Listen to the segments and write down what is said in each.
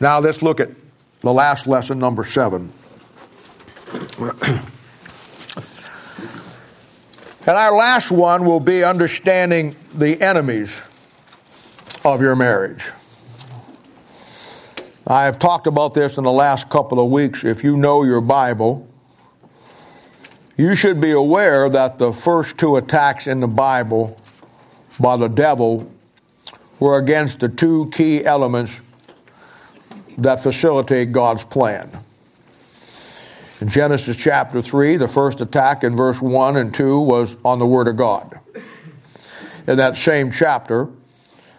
Now let's look at the last lesson, number seven. And our last one will be understanding the enemies of your marriage. I have talked about this in the last couple of weeks. If you know your Bible, you should be aware that the first two attacks in the Bible by the devil were against the two key elements that facilitate God's plan. In Genesis chapter 3, the first attack in verse 1 and 2 was on the Word of God. In that same chapter,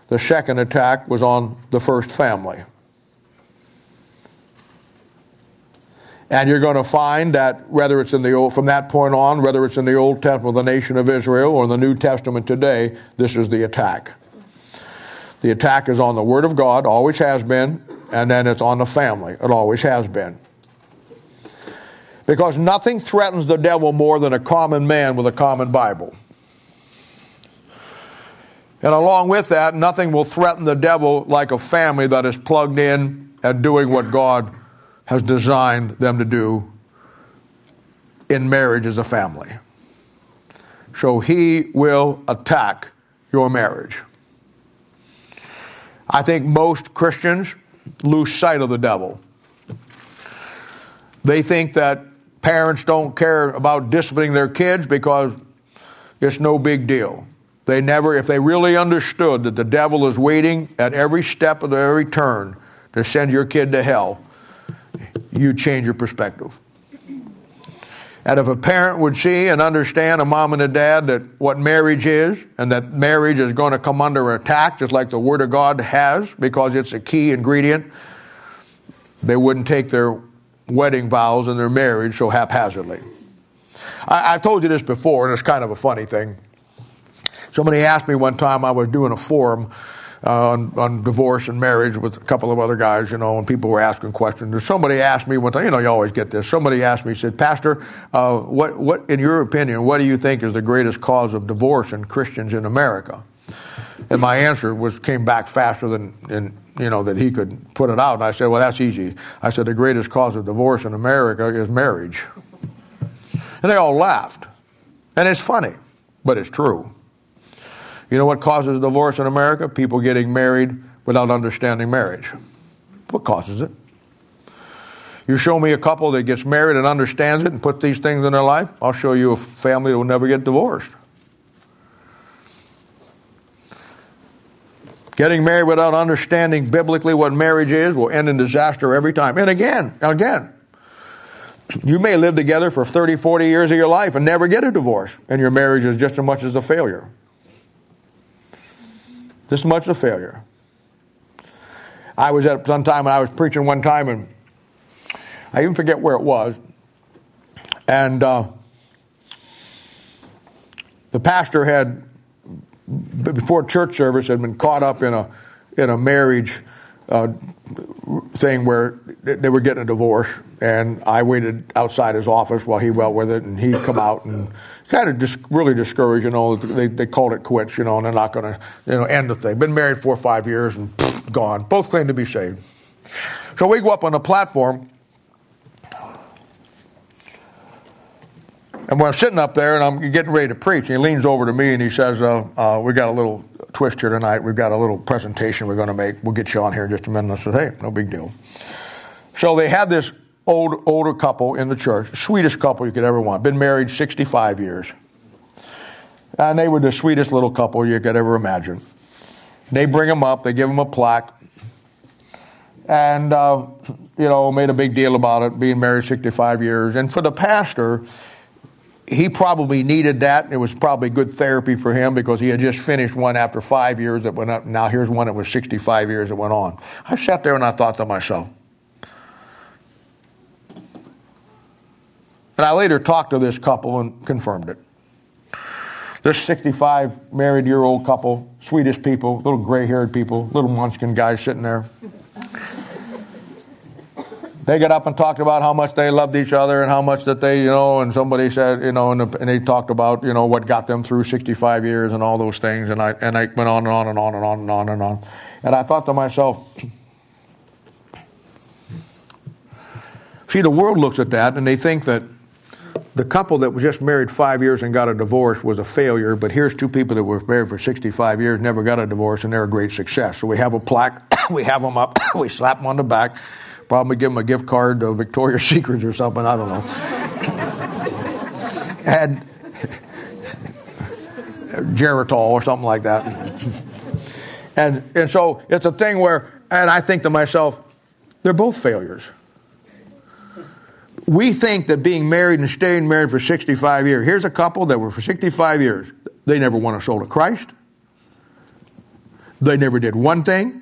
the second attack was on the first family. And you're going to find that whether it's in the old, from that point on, whether it's in the Old Testament, the nation of Israel, or in the New Testament today, this is the attack. The attack is on the Word of God, always has been, and then it's on the family. It always has been. Because nothing threatens the devil more than a common man with a common Bible. And along with that, nothing will threaten the devil like a family that is plugged in and doing what God has designed them to do in marriage as a family. So he will attack your marriage. I think most Christians lose sight of the devil. They think that Parents don't care about disciplining their kids because it's no big deal. They never, if they really understood that the devil is waiting at every step of every turn to send your kid to hell, you change your perspective. And if a parent would see and understand, a mom and a dad, that what marriage is, and that marriage is going to come under attack, just like the Word of God has, because it's a key ingredient, they wouldn't take their wedding vows and their marriage so haphazardly. I, have told you this before, and it's kind of a funny thing. Somebody asked me one time, I was doing a forum uh, on, on, divorce and marriage with a couple of other guys, you know, and people were asking questions. And somebody asked me one time, you know, you always get this. Somebody asked me, said, Pastor, uh, what, what, in your opinion, what do you think is the greatest cause of divorce in Christians in America? And my answer was came back faster than in, you know that he could put it out. And I said, well, that's easy. I said the greatest cause of divorce in America is marriage. And they all laughed. And it's funny, but it's true. You know what causes divorce in America? People getting married without understanding marriage. What causes it? You show me a couple that gets married and understands it and puts these things in their life, I'll show you a family that will never get divorced. Getting married without understanding biblically what marriage is will end in disaster every time. And again, again, you may live together for 30, 40 years of your life and never get a divorce, and your marriage is just as much as a failure. As much a failure. I was at some time, and I was preaching one time, and I even forget where it was. And uh, the pastor had before church service had been caught up in a in a marriage uh, thing where they were getting a divorce, and I waited outside his office while he dealt with it, and he'd come out and kind of dis- really discouraged. You know, they they called it quits. You know, and they're not going to you know end the thing. Been married four or five years and gone. Both claim to be saved. So we go up on the platform And when I'm sitting up there and I'm getting ready to preach, he leans over to me and he says, uh, uh, "We got a little twist here tonight. We've got a little presentation we're going to make. We'll get you on here in just a minute." I said, "Hey, no big deal." So they had this old older couple in the church, sweetest couple you could ever want. Been married 65 years, and they were the sweetest little couple you could ever imagine. They bring them up. They give them a plaque and uh, you know made a big deal about it being married 65 years and for the pastor he probably needed that. It was probably good therapy for him because he had just finished one after five years that went up. Now here's one that was 65 years that went on. I sat there and I thought to myself, and I later talked to this couple and confirmed it. This 65 married year old couple, sweetest people, little gray haired people, little munchkin guys sitting there. They got up and talked about how much they loved each other and how much that they, you know, and somebody said, you know, and, and they talked about, you know, what got them through 65 years and all those things. And I, and I went on and on and on and on and on and on. And I thought to myself, See, the world looks at that and they think that the couple that was just married five years and got a divorce was a failure, but here's two people that were married for 65 years, never got a divorce, and they're a great success. So we have a plaque, we have them up, we slap them on the back, probably give them a gift card to Victoria's Secrets or something, I don't know. and Geritol or something like that. and, and so it's a thing where, and I think to myself, they're both failures we think that being married and staying married for 65 years, here's a couple that were for 65 years, they never won a soul to Christ. They never did one thing.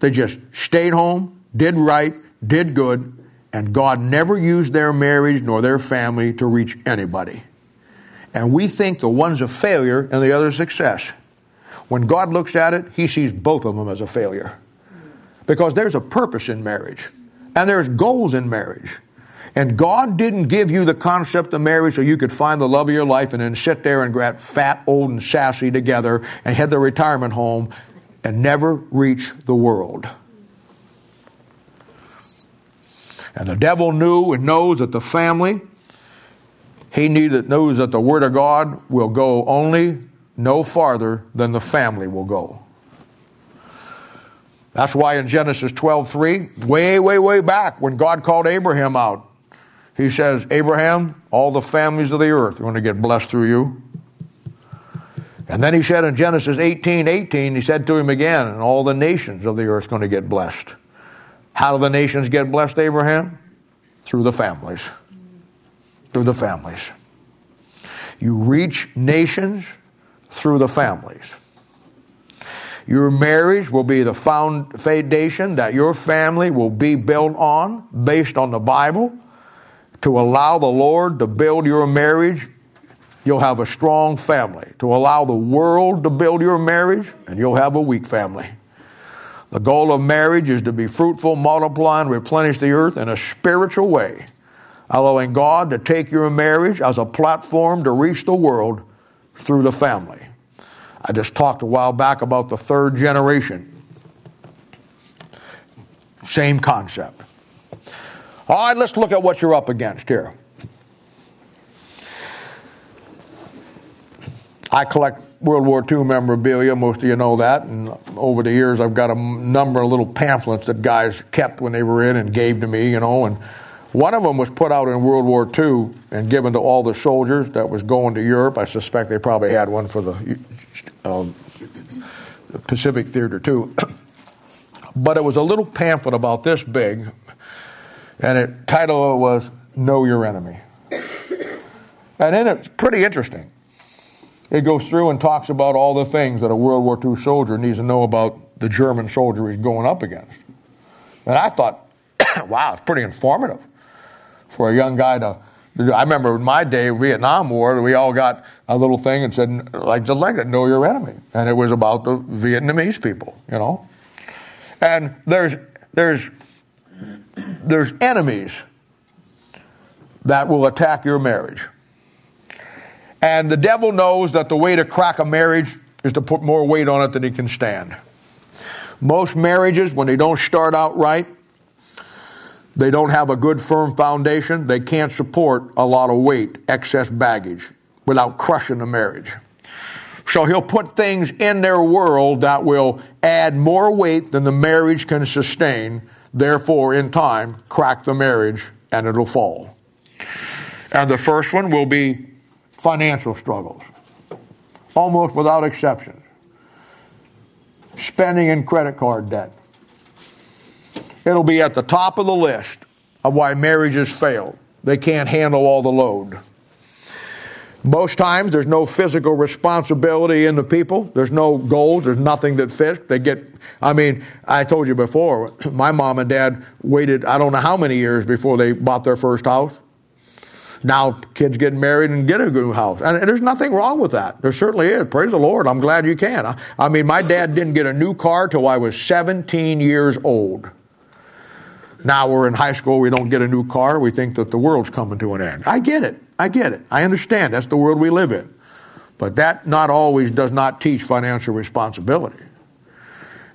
They just stayed home, did right, did good, and God never used their marriage nor their family to reach anybody. And we think the one's a failure and the other success. When God looks at it, He sees both of them as a failure. Because there's a purpose in marriage, and there's goals in marriage. And God didn't give you the concept of marriage so you could find the love of your life and then sit there and get fat, old, and sassy together and head to retirement home and never reach the world. And the devil knew and knows that the family, he needed, knows that the Word of God will go only no farther than the family will go. That's why in Genesis 12 3, way, way, way back, when God called Abraham out, he says, Abraham, all the families of the earth are going to get blessed through you. And then he said in Genesis 18 18, he said to him again, and all the nations of the earth are going to get blessed. How do the nations get blessed, Abraham? Through the families. Through the families. You reach nations through the families. Your marriage will be the foundation that your family will be built on based on the Bible to allow the Lord to build your marriage, you'll have a strong family. To allow the world to build your marriage, and you'll have a weak family. The goal of marriage is to be fruitful, multiply, and replenish the earth in a spiritual way, allowing God to take your marriage as a platform to reach the world through the family. I just talked a while back about the third generation. Same concept. All right, let's look at what you're up against here. I collect World War II memorabilia, most of you know that, and over the years I've got a number of little pamphlets that guys kept when they were in and gave to me, you know, and one of them was put out in World War II and given to all the soldiers that was going to Europe. I suspect they probably had one for the uh, Pacific Theater too. but it was a little pamphlet about this big, and the title was Know Your Enemy. And then it's pretty interesting. It goes through and talks about all the things that a World War II soldier needs to know about the German soldier he's going up against. And I thought, wow, it's pretty informative for a young guy to. I remember in my day, Vietnam War, we all got a little thing and said, like, just like that, know your enemy. And it was about the Vietnamese people, you know. And there's, there's there's enemies that will attack your marriage. And the devil knows that the way to crack a marriage is to put more weight on it than he can stand. Most marriages, when they don't start out right, they don't have a good firm foundation, they can't support a lot of weight, excess baggage, without crushing the marriage. So he'll put things in their world that will add more weight than the marriage can sustain therefore, in time, crack the marriage and it'll fall. And the first one will be financial struggles, almost without exception. Spending and credit card debt. It'll be at the top of the list of why marriages fail. They can't handle all the load. Most times there's no physical responsibility in the people. There's no goals. There's nothing that fits. They get, I mean, I told you before, my mom and dad waited, I don't know how many years before they bought their first house. Now kids get married and get a new house. And there's nothing wrong with that. There certainly is. Praise the Lord. I'm glad you can. I mean, my dad didn't get a new car till I was 17 years old. Now we're in high school, we don't get a new car, we think that the world's coming to an end. I get it. I get it. I understand. That's the world we live in. But that not always does not teach financial responsibility.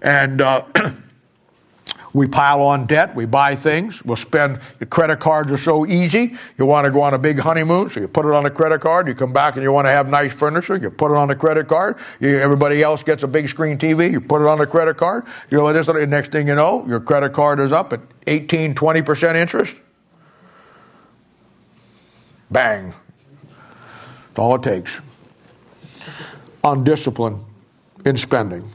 And uh, We pile on debt. We buy things. We'll spend. The credit cards are so easy. You want to go on a big honeymoon, so you put it on a credit card. You come back and you want to have nice furniture. You put it on a credit card. You, everybody else gets a big screen TV. You put it on a credit card. You know this. Next thing you know, your credit card is up at 18, 20 percent interest. Bang. That's all it takes. On discipline in spending.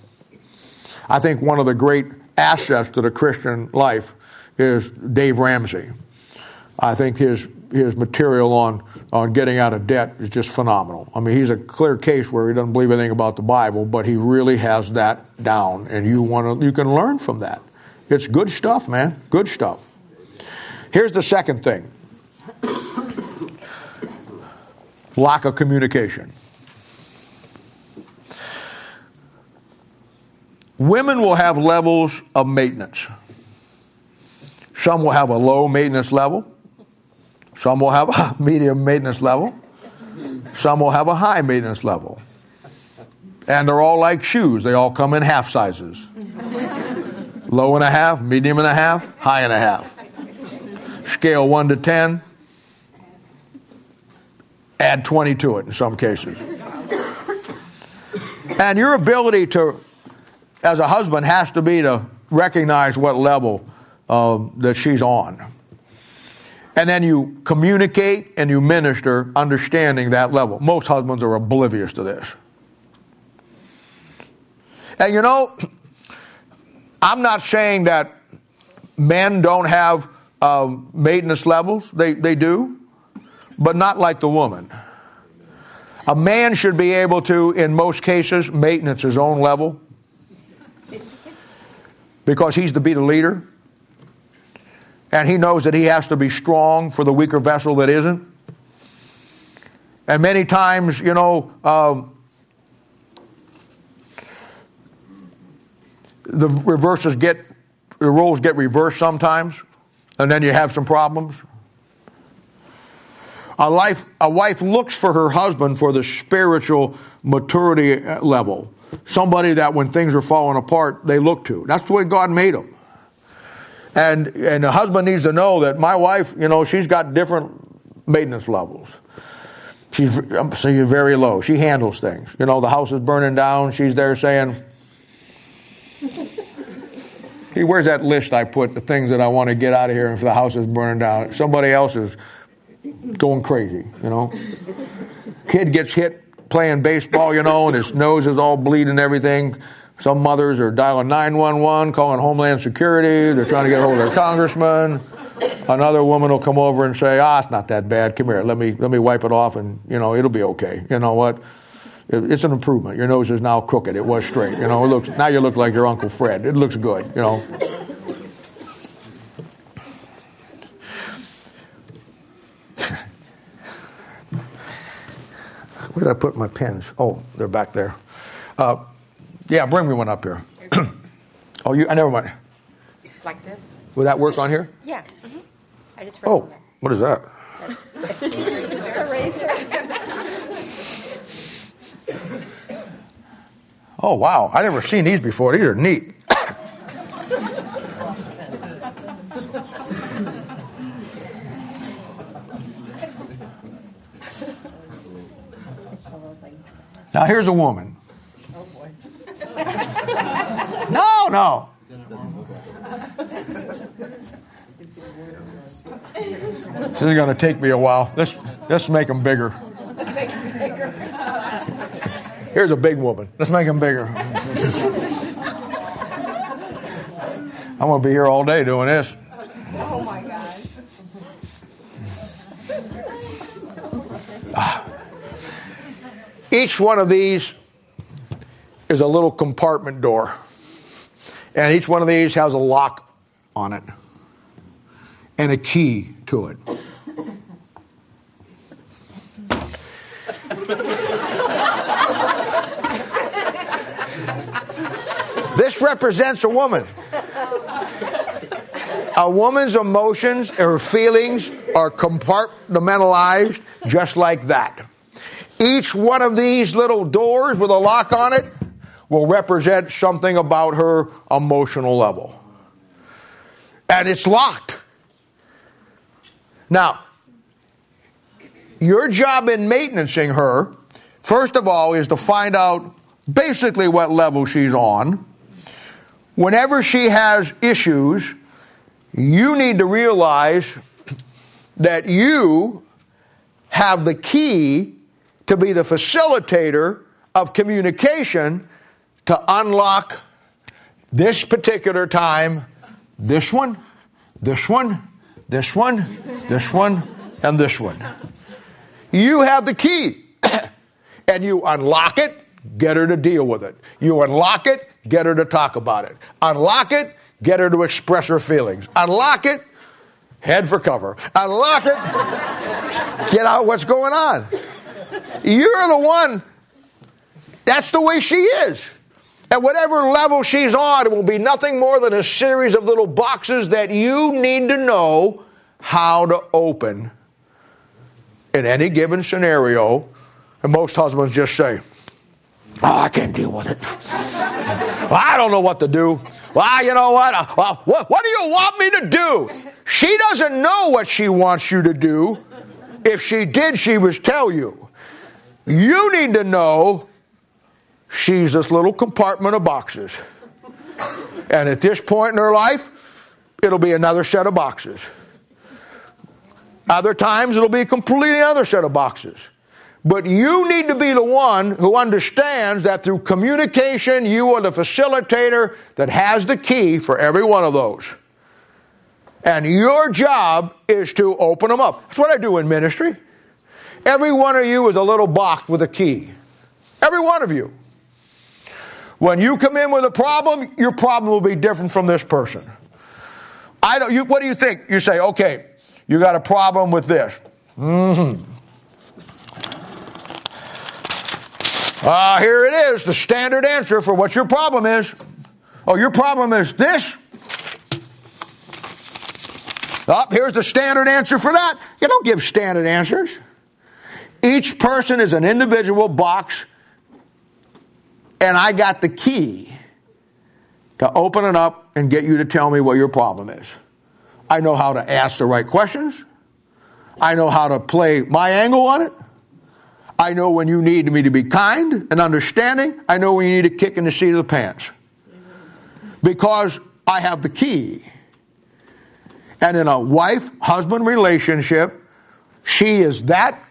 I think one of the great assets to the Christian life is Dave Ramsey. I think his his material on on getting out of debt is just phenomenal. I mean, he's a clear case where he doesn't believe anything about the Bible, but he really has that down, and you want to you can learn from that. It's good stuff, man. Good stuff. Here's the second thing: lack of communication. Women will have levels of maintenance. Some will have a low maintenance level. Some will have a medium maintenance level. Some will have a high maintenance level. And they're all like shoes, they all come in half sizes low and a half, medium and a half, high and a half. Scale 1 to 10, add 20 to it in some cases. And your ability to as a husband has to be to recognize what level uh, that she's on. And then you communicate and you minister understanding that level. Most husbands are oblivious to this. And you know, I'm not saying that men don't have uh, maintenance levels, they, they do, but not like the woman. A man should be able to, in most cases, maintenance his own level because he's to be the leader. And he knows that he has to be strong for the weaker vessel that isn't. And many times, you know, um, the reverses get, the roles get reversed sometimes, and then you have some problems. A, life, a wife looks for her husband for the spiritual maturity level somebody that when things are falling apart, they look to. That's the way God made them. And, and the husband needs to know that my wife, you know, she's got different maintenance levels. She's, she's very low. She handles things. You know, the house is burning down. She's there saying, Hey, where's that list I put, the things that I want to get out of here if the house is burning down? Somebody else is going crazy, you know. Kid gets hit playing baseball, you know, and his nose is all bleeding and everything. Some mothers are dialing 911, calling Homeland Security. They're trying to get hold of their congressman. Another woman will come over and say, "Ah, it's not that bad. Come here, let me let me wipe it off, and you know it'll be okay." You know what? It's an improvement. Your nose is now crooked. It was straight. You know, it looks now you look like your Uncle Fred. It looks good. You know. Where did I put my pens? Oh, they're back there. Uh, yeah, bring me one up here. oh, you? I never mind. Like this? Would that work on here? Yeah. Mm-hmm. I just. Oh, what is that? eraser. oh wow! I never seen these before. These are neat. Now here's a woman. Oh boy. no, no. This is going to take me a while. Let's, let's make them bigger. Let's make them bigger. Here's a big woman. Let's make them bigger. I'm going to be here all day doing this. Each one of these is a little compartment door. And each one of these has a lock on it and a key to it. this represents a woman. A woman's emotions, her feelings are compartmentalized just like that. Each one of these little doors with a lock on it will represent something about her emotional level. and it's locked. Now, your job in maintaining her, first of all, is to find out basically what level she's on. Whenever she has issues, you need to realize that you have the key to be the facilitator of communication to unlock this particular time, this one, this one, this one, this one, and this one. You have the key. and you unlock it, get her to deal with it. You unlock it, get her to talk about it. Unlock it, get her to express her feelings. Unlock it, head for cover. Unlock it, get out what's going on. You're the one, that's the way she is. At whatever level she's on, it will be nothing more than a series of little boxes that you need to know how to open in any given scenario. And most husbands just say, Oh, I can't deal with it. well, I don't know what to do. Well, you know what? Uh, well, what? What do you want me to do? She doesn't know what she wants you to do. If she did, she would tell you. You need to know she's this little compartment of boxes. And at this point in her life, it'll be another set of boxes. Other times, it'll be a completely other set of boxes. But you need to be the one who understands that through communication, you are the facilitator that has the key for every one of those. And your job is to open them up. That's what I do in ministry. Every one of you is a little box with a key. Every one of you. When you come in with a problem, your problem will be different from this person. I don't, you, what do you think? You say, okay, you got a problem with this. Mm-hmm. Uh, here it is, the standard answer for what your problem is. Oh, your problem is this? Oh, here's the standard answer for that. You don't give standard answers. Each person is an individual box, and I got the key to open it up and get you to tell me what your problem is. I know how to ask the right questions. I know how to play my angle on it. I know when you need me to be kind and understanding. I know when you need a kick in the seat of the pants. Because I have the key. And in a wife husband relationship, she is that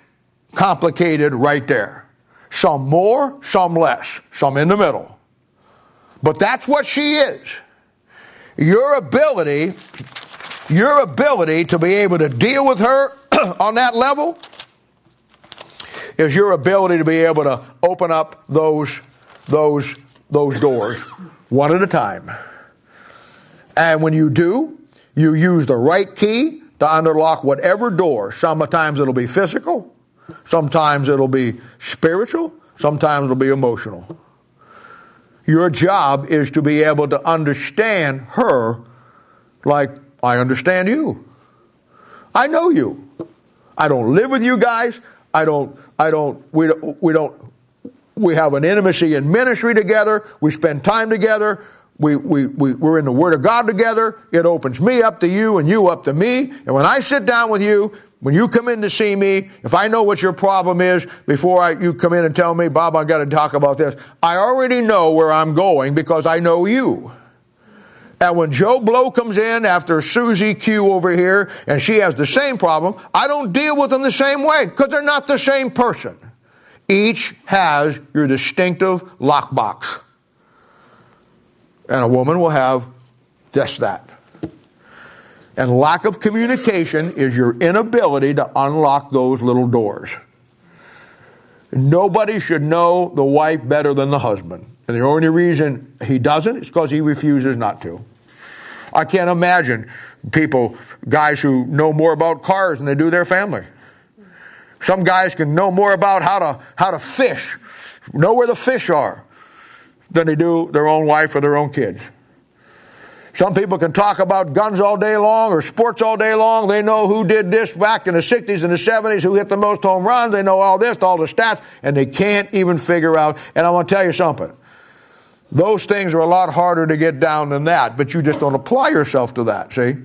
complicated right there. Some more, some less, some in the middle. But that's what she is. Your ability your ability to be able to deal with her on that level is your ability to be able to open up those those those doors one at a time. And when you do, you use the right key to unlock whatever door. Sometimes it'll be physical, sometimes it'll be spiritual, sometimes it'll be emotional. Your job is to be able to understand her like I understand you. I know you. I don't live with you guys. I don't, I don't, we don't, we don't, we have an intimacy in ministry together. We spend time together. We, we, we, we're in the Word of God together. It opens me up to you and you up to me. And when I sit down with you, when you come in to see me, if I know what your problem is before I, you come in and tell me, Bob, I've got to talk about this, I already know where I'm going because I know you. And when Joe Blow comes in after Susie Q over here and she has the same problem, I don't deal with them the same way because they're not the same person. Each has your distinctive lockbox. And a woman will have just that. And lack of communication is your inability to unlock those little doors. Nobody should know the wife better than the husband. And the only reason he doesn't is because he refuses not to. I can't imagine people, guys who know more about cars than they do their family. Some guys can know more about how to, how to fish, know where the fish are, than they do their own wife or their own kids. Some people can talk about guns all day long or sports all day long. They know who did this back in the 60s and the 70s, who hit the most home runs. They know all this, all the stats, and they can't even figure out. And I want to tell you something. Those things are a lot harder to get down than that, but you just don't apply yourself to that, see?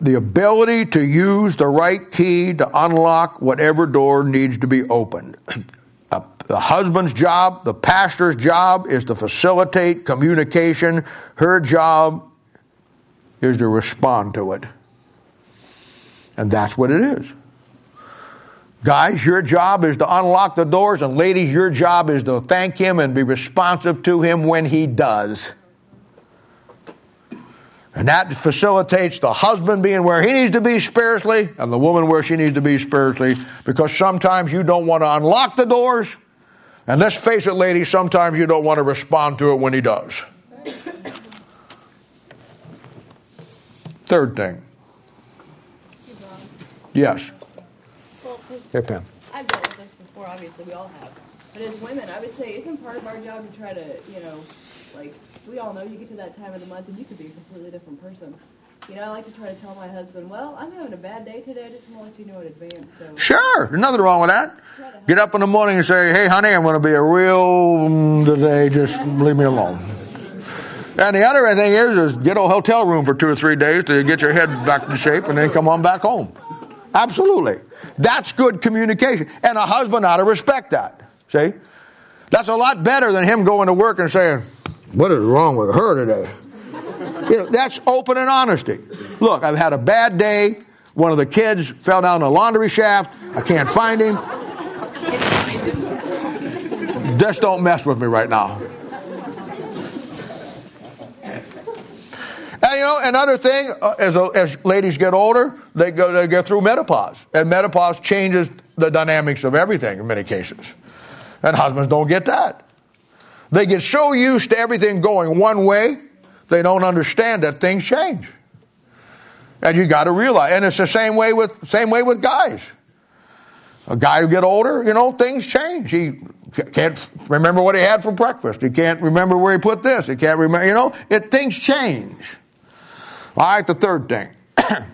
The ability to use the right key to unlock whatever door needs to be opened. The husband's job, the pastor's job is to facilitate communication. Her job is to respond to it. And that's what it is. Guys, your job is to unlock the doors, and ladies, your job is to thank him and be responsive to him when he does. And that facilitates the husband being where he needs to be spiritually and the woman where she needs to be spiritually because sometimes you don't want to unlock the doors. And let's face it, ladies, sometimes you don't want to respond to it when he does. Third thing. Yes. Well, 'cause Hey, Pam. I've dealt with this before, obviously, we all have. But as women, I would say, isn't part of our job to try to, you know, like, we all know you get to that time of the month and you could be a completely different person. You know, I like to try to tell my husband, well, I'm having a bad day today, I just want to let you know in advance. So, Sure, there's nothing wrong with that. Get up in the morning and say, hey, honey, I'm going to be a real mm, today, just leave me alone. And the other thing is, is get a hotel room for two or three days to get your head back in shape and then come on back home. Absolutely. That's good communication. And a husband ought to respect that. See? That's a lot better than him going to work and saying, what is wrong with her today? You know, that's open and honesty. Look, I've had a bad day. One of the kids fell down a laundry shaft. I can't find him. Just don't mess with me right now. And you know, another thing, uh, as, as ladies get older, they go they go through menopause, and menopause changes the dynamics of everything in many cases. And husbands don't get that. They get so used to everything going one way, they don't understand that things change. And you got to realize, and it's the same way with same way with guys. A guy who get older, you know, things change. He can't remember what he had for breakfast. He can't remember where he put this. He can't remember, you know, it things change. All right, the third thing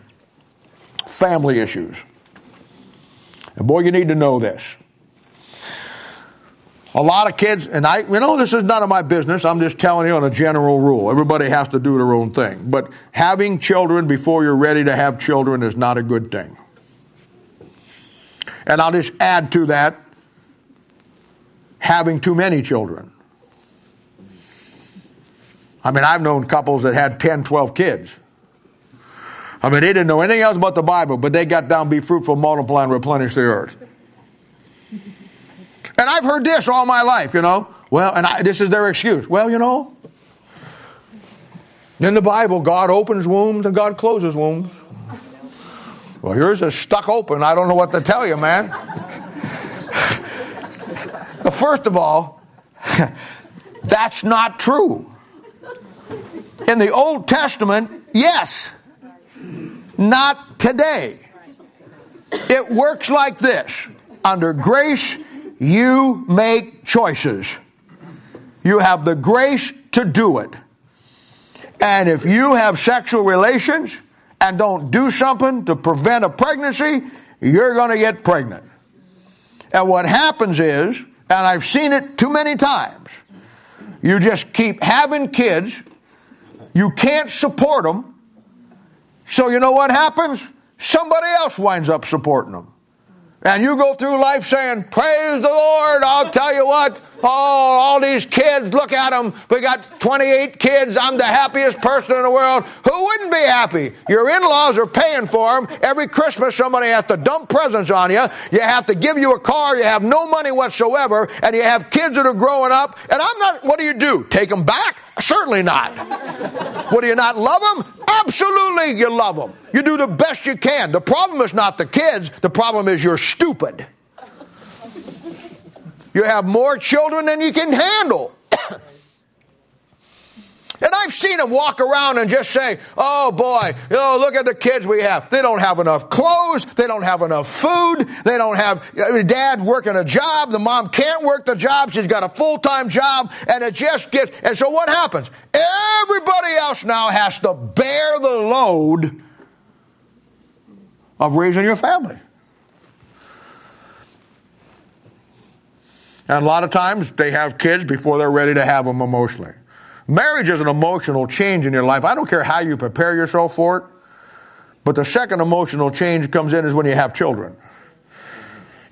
family issues. And boy, you need to know this. A lot of kids, and I, you know, this is none of my business. I'm just telling you on a general rule. Everybody has to do their own thing. But having children before you're ready to have children is not a good thing. And I'll just add to that having too many children. I mean, I've known couples that had 10, 12 kids. I mean, they didn't know anything else about the Bible, but they got down, be fruitful, multiply, and replenish the earth. And I've heard this all my life, you know. Well, and I, this is their excuse. Well, you know, in the Bible, God opens wombs and God closes wombs. Well, yours is stuck open. I don't know what to tell you, man. First of all, that's not true. In the Old Testament, yes. Not today. It works like this under grace, you make choices. You have the grace to do it. And if you have sexual relations and don't do something to prevent a pregnancy, you're going to get pregnant. And what happens is, and I've seen it too many times, you just keep having kids, you can't support them, so you know what happens? Somebody else winds up supporting them. And you go through life saying, Praise the Lord, I'll tell you what, oh, all these kids, look at them. We got 28 kids. I'm the happiest person in the world. Who wouldn't be happy? Your in laws are paying for them. Every Christmas, somebody has to dump presents on you. You have to give you a car. You have no money whatsoever. And you have kids that are growing up. And I'm not, what do you do? Take them back? Certainly not. what do you not love them? Absolutely, you love them. You do the best you can. The problem is not the kids, the problem is you're stupid. You have more children than you can handle. And I've seen them walk around and just say, oh boy, oh, look at the kids we have. They don't have enough clothes. They don't have enough food. They don't have, dad working a job. The mom can't work the job. She's got a full time job. And it just gets, and so what happens? Everybody else now has to bear the load of raising your family. And a lot of times they have kids before they're ready to have them emotionally. Marriage is an emotional change in your life. I don't care how you prepare yourself for it, but the second emotional change comes in is when you have children.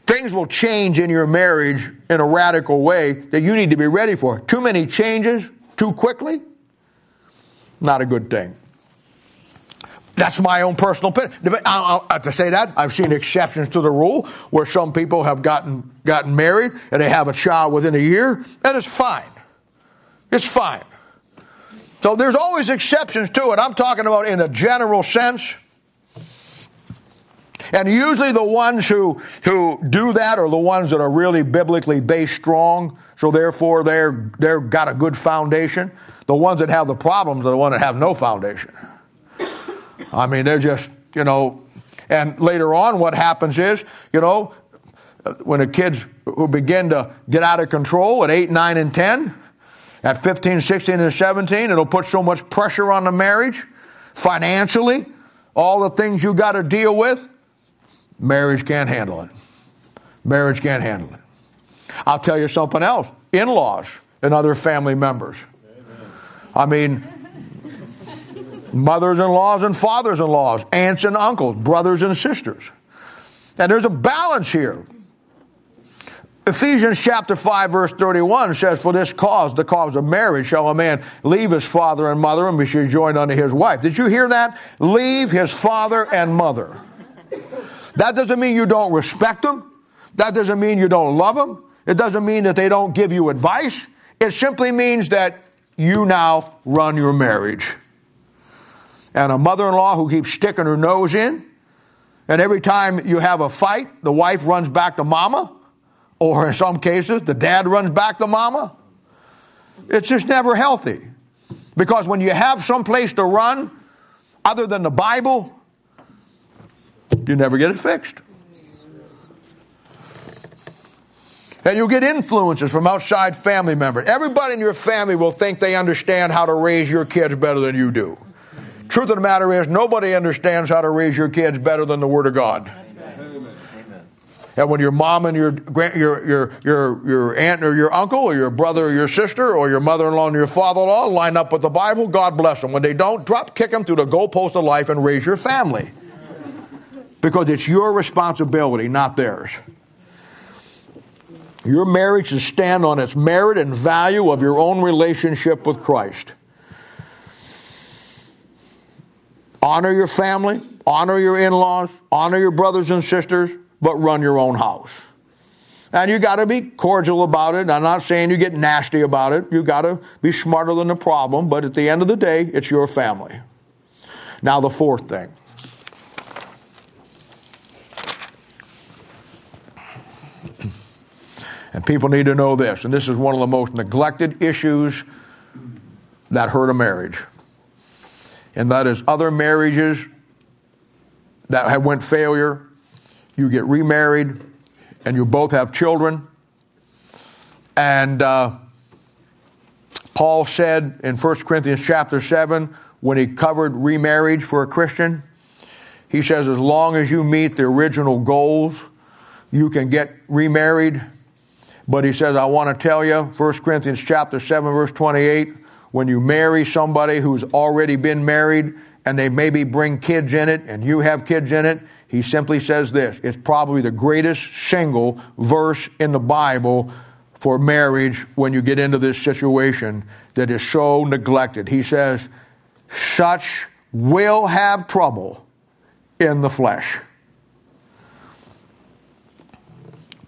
Things will change in your marriage in a radical way that you need to be ready for. Too many changes too quickly, not a good thing. That's my own personal opinion. I'll, to say that, I've seen exceptions to the rule where some people have gotten, gotten married and they have a child within a year, and it's fine. It's fine. So there's always exceptions to it. I'm talking about in a general sense. And usually the ones who, who do that are the ones that are really biblically based strong, so therefore they're, they're got a good foundation. The ones that have the problems are the ones that have no foundation. I mean, they're just, you know, and later on, what happens is, you know, when the kids who begin to get out of control at 8, 9, and 10, at 15, 16, and 17, it'll put so much pressure on the marriage financially, all the things you got to deal with. Marriage can't handle it. Marriage can't handle it. I'll tell you something else in laws and other family members. I mean, mothers in laws and fathers in laws, aunts and uncles, brothers and sisters. And there's a balance here. Ephesians chapter 5 verse 31 says, For this cause, the cause of marriage, shall a man leave his father and mother and be joined unto his wife. Did you hear that? Leave his father and mother. That doesn't mean you don't respect them. That doesn't mean you don't love them. It doesn't mean that they don't give you advice. It simply means that you now run your marriage and a mother in law who keeps sticking her nose in. And every time you have a fight, the wife runs back to mama, or in some cases, the dad runs back to mama. It's just never healthy. Because when you have some place to run other than the Bible, you never get it fixed. And you'll get influences from outside family members. Everybody in your family will think they understand how to raise your kids better than you do. Truth of the matter is, nobody understands how to raise your kids better than the Word of God. And when your mom and your, your, your, your, your aunt or your uncle or your brother or your sister or your mother-in-law and your father-in-law line up with the Bible, God bless them. When they don't, drop kick them through the goalpost of life and raise your family. Because it's your responsibility, not theirs. Your marriage should stand on its merit and value of your own relationship with Christ. Honor your family, honor your in laws, honor your brothers and sisters, but run your own house. And you got to be cordial about it. I'm not saying you get nasty about it. You got to be smarter than the problem, but at the end of the day, it's your family. Now, the fourth thing. And people need to know this, and this is one of the most neglected issues that hurt a marriage and that is other marriages that have went failure. You get remarried, and you both have children. And uh, Paul said in 1 Corinthians chapter 7, when he covered remarriage for a Christian, he says, as long as you meet the original goals, you can get remarried. But he says, I want to tell you, 1 Corinthians chapter 7, verse 28, when you marry somebody who's already been married and they maybe bring kids in it and you have kids in it, he simply says this. It's probably the greatest single verse in the Bible for marriage when you get into this situation that is so neglected. He says, such will have trouble in the flesh.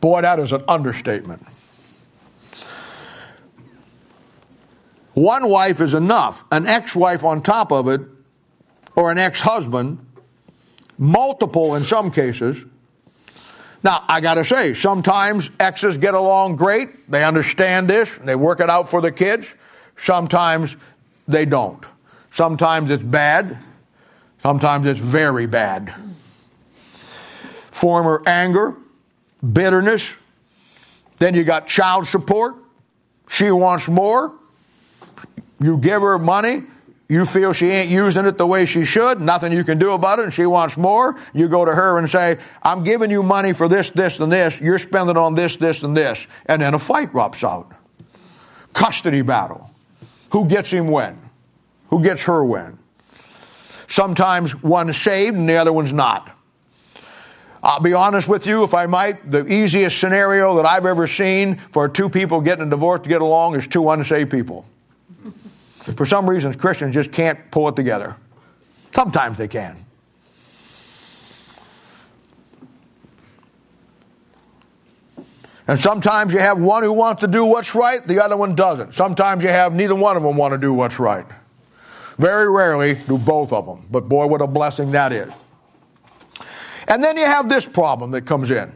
Boy, that is an understatement. One wife is enough. An ex wife on top of it, or an ex husband, multiple in some cases. Now, I got to say, sometimes exes get along great. They understand this, they work it out for the kids. Sometimes they don't. Sometimes it's bad. Sometimes it's very bad. Former anger, bitterness. Then you got child support. She wants more. You give her money, you feel she ain't using it the way she should, nothing you can do about it, and she wants more, you go to her and say, I'm giving you money for this, this, and this, you're spending on this, this, and this. And then a fight erupts out. Custody battle. Who gets him when? Who gets her when? Sometimes one's saved and the other one's not. I'll be honest with you, if I might, the easiest scenario that I've ever seen for two people getting a divorce to get along is two unsaved people. For some reasons, Christians just can't pull it together. Sometimes they can. And sometimes you have one who wants to do what's right, the other one doesn't. Sometimes you have neither one of them want to do what's right. Very rarely do both of them. But boy, what a blessing that is. And then you have this problem that comes in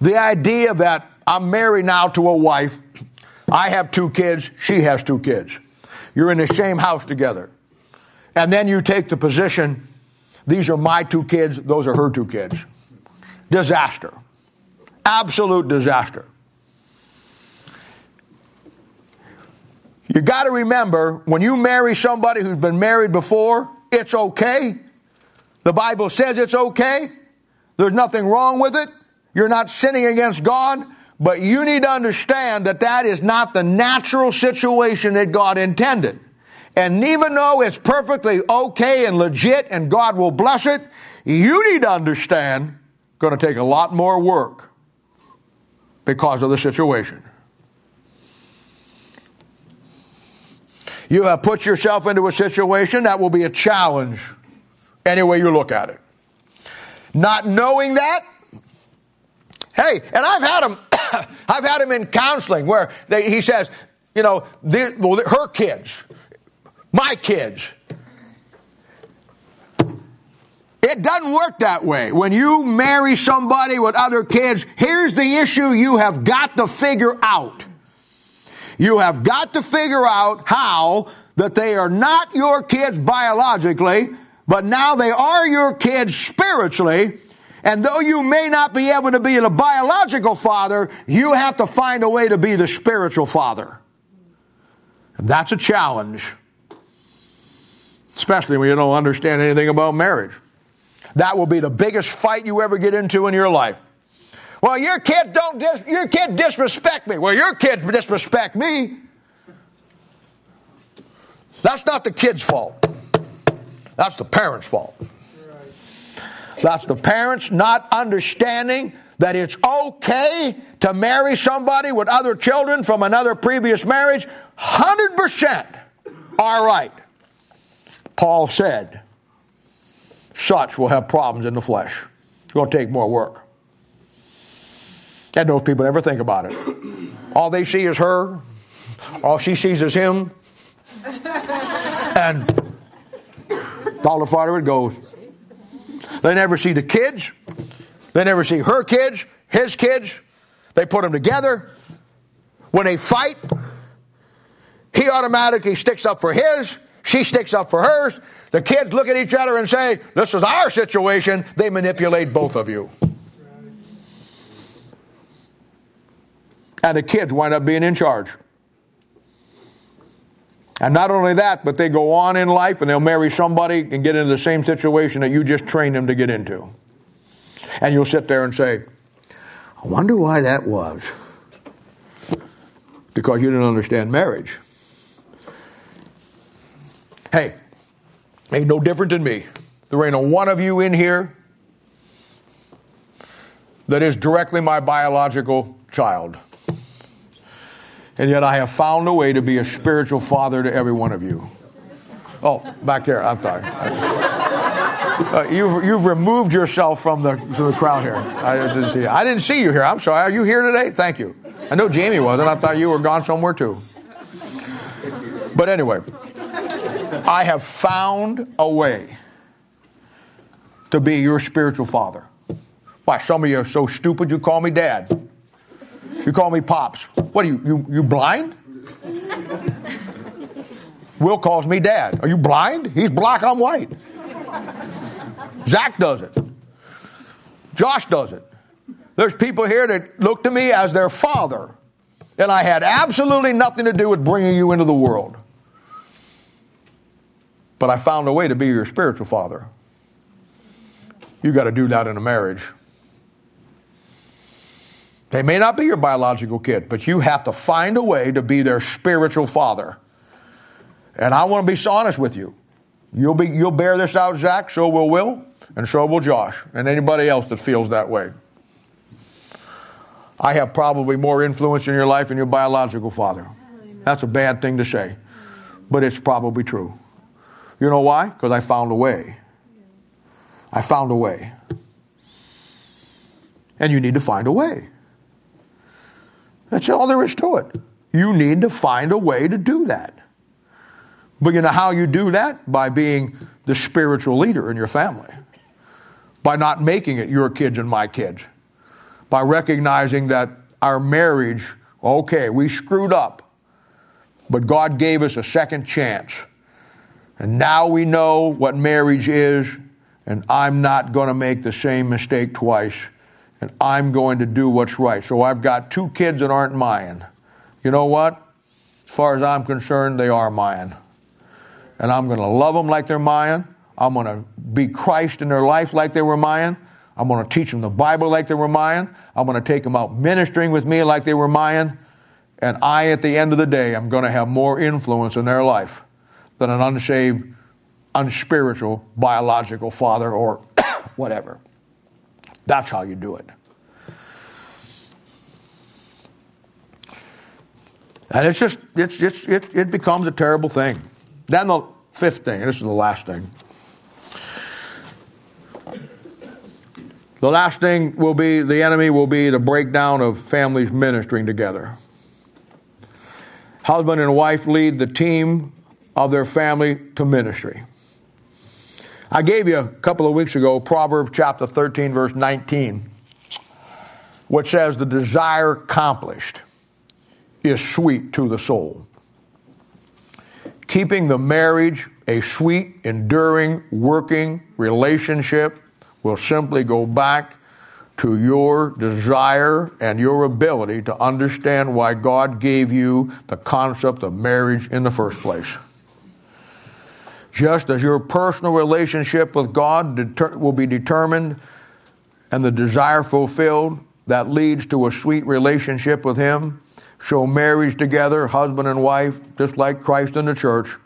the idea that I'm married now to a wife, I have two kids, she has two kids. You're in the same house together. And then you take the position these are my two kids, those are her two kids. Disaster. Absolute disaster. You got to remember when you marry somebody who's been married before, it's okay. The Bible says it's okay. There's nothing wrong with it. You're not sinning against God. But you need to understand that that is not the natural situation that God intended. And even though it's perfectly okay and legit and God will bless it, you need to understand it's going to take a lot more work because of the situation. You have put yourself into a situation that will be a challenge any way you look at it. Not knowing that, hey, and I've had him, I've had him in counseling where they, he says, you know, the, well, her kids, my kids. It doesn't work that way. When you marry somebody with other kids, here's the issue you have got to figure out. You have got to figure out how that they are not your kids biologically, but now they are your kids spiritually. And though you may not be able to be the biological father, you have to find a way to be the spiritual father. And that's a challenge, especially when you don't understand anything about marriage. That will be the biggest fight you ever get into in your life. Well, your kid don't dis- your kid disrespect me. Well, your kids disrespect me. That's not the kid's fault. That's the parents' fault. That's the parents not understanding that it's okay to marry somebody with other children from another previous marriage. 100% all right. Paul said, such will have problems in the flesh. It's going to take more work. And those people never think about it. All they see is her. All she sees is him. And all the farther it goes. They never see the kids. They never see her kids, his kids. They put them together. When they fight, he automatically sticks up for his. She sticks up for hers. The kids look at each other and say, This is our situation. They manipulate both of you. And the kids wind up being in charge. And not only that, but they go on in life and they'll marry somebody and get into the same situation that you just trained them to get into. And you'll sit there and say, I wonder why that was. Because you didn't understand marriage. Hey, ain't no different than me. There ain't a one of you in here that is directly my biological child. And yet I have found a way to be a spiritual father to every one of you. Oh, back there. I'm sorry. Uh, you've, you've removed yourself from the, from the crowd here. I didn't see you. I didn't see you here. I'm sorry. Are you here today? Thank you. I know Jamie was, and I thought you were gone somewhere too. But anyway, I have found a way to be your spiritual father. Why, some of you are so stupid you call me dad. You call me Pops. What are you, you, you blind? Will calls me Dad. Are you blind? He's black, I'm white. Zach does it. Josh does it. There's people here that look to me as their father, and I had absolutely nothing to do with bringing you into the world. but I found a way to be your spiritual father. You got to do that in a marriage. They may not be your biological kid, but you have to find a way to be their spiritual father. And I want to be honest with you. You'll, be, you'll bear this out, Zach, so will Will, and so will Josh, and anybody else that feels that way. I have probably more influence in your life than your biological father. That's a bad thing to say, but it's probably true. You know why? Because I found a way. I found a way. And you need to find a way. That's all there is to it. You need to find a way to do that. But you know how you do that? By being the spiritual leader in your family. By not making it your kids and my kids. By recognizing that our marriage, okay, we screwed up, but God gave us a second chance. And now we know what marriage is, and I'm not going to make the same mistake twice, and I'm going to do what's right. So I've got two kids that aren't mine. You know what? As far as I'm concerned, they are mine and I'm going to love them like they're mine. I'm going to be Christ in their life like they were mine. I'm going to teach them the Bible like they were mine. I'm going to take them out ministering with me like they were mine. And I, at the end of the day, I'm going to have more influence in their life than an unsaved, unspiritual, biological father or whatever. That's how you do it. And it's just, it's, it's, it, it becomes a terrible thing. Then the fifth thing, this is the last thing. The last thing will be the enemy will be the breakdown of families ministering together. Husband and wife lead the team of their family to ministry. I gave you a couple of weeks ago Proverbs chapter 13, verse 19, which says, The desire accomplished is sweet to the soul keeping the marriage a sweet, enduring, working relationship will simply go back to your desire and your ability to understand why God gave you the concept of marriage in the first place. Just as your personal relationship with God deter- will be determined and the desire fulfilled that leads to a sweet relationship with Him, show marriage together, husband and wife, just like Christ and the church,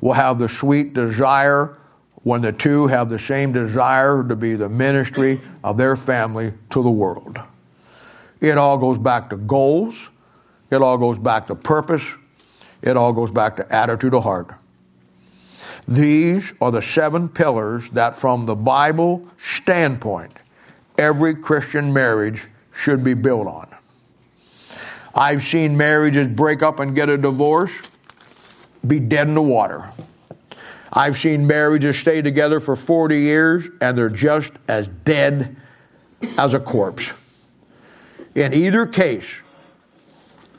will have the sweet desire when the two have the same desire to be the ministry of their family to the world. It all goes back to goals, it all goes back to purpose, it all goes back to attitude of heart. These are the seven pillars that, from the Bible standpoint, every Christian marriage should be built on. I've seen marriages break up and get a divorce, be dead in the water. I've seen marriages stay together for 40 years and they're just as dead as a corpse. In either case,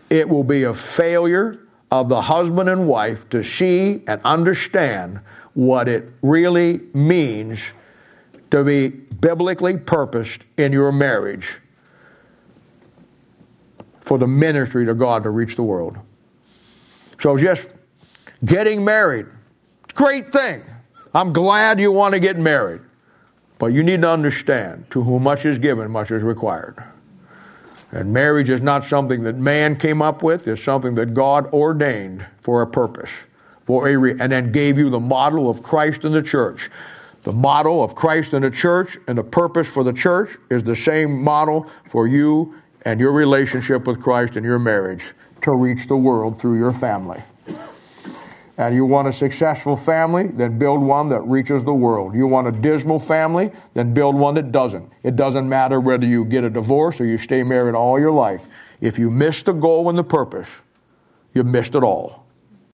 it will be a failure of the husband and wife to see and understand what it really means to be biblically purposed in your marriage for the ministry to God to reach the world. So just getting married, great thing. I'm glad you want to get married. But you need to understand to whom much is given, much is required. And marriage is not something that man came up with, it's something that God ordained for a purpose. For a re- and then gave you the model of Christ and the church. The model of Christ and the church and the purpose for the church is the same model for you and your relationship with Christ and your marriage to reach the world through your family. And you want a successful family, then build one that reaches the world. You want a dismal family, then build one that doesn't. It doesn't matter whether you get a divorce or you stay married all your life. If you miss the goal and the purpose, you missed it all.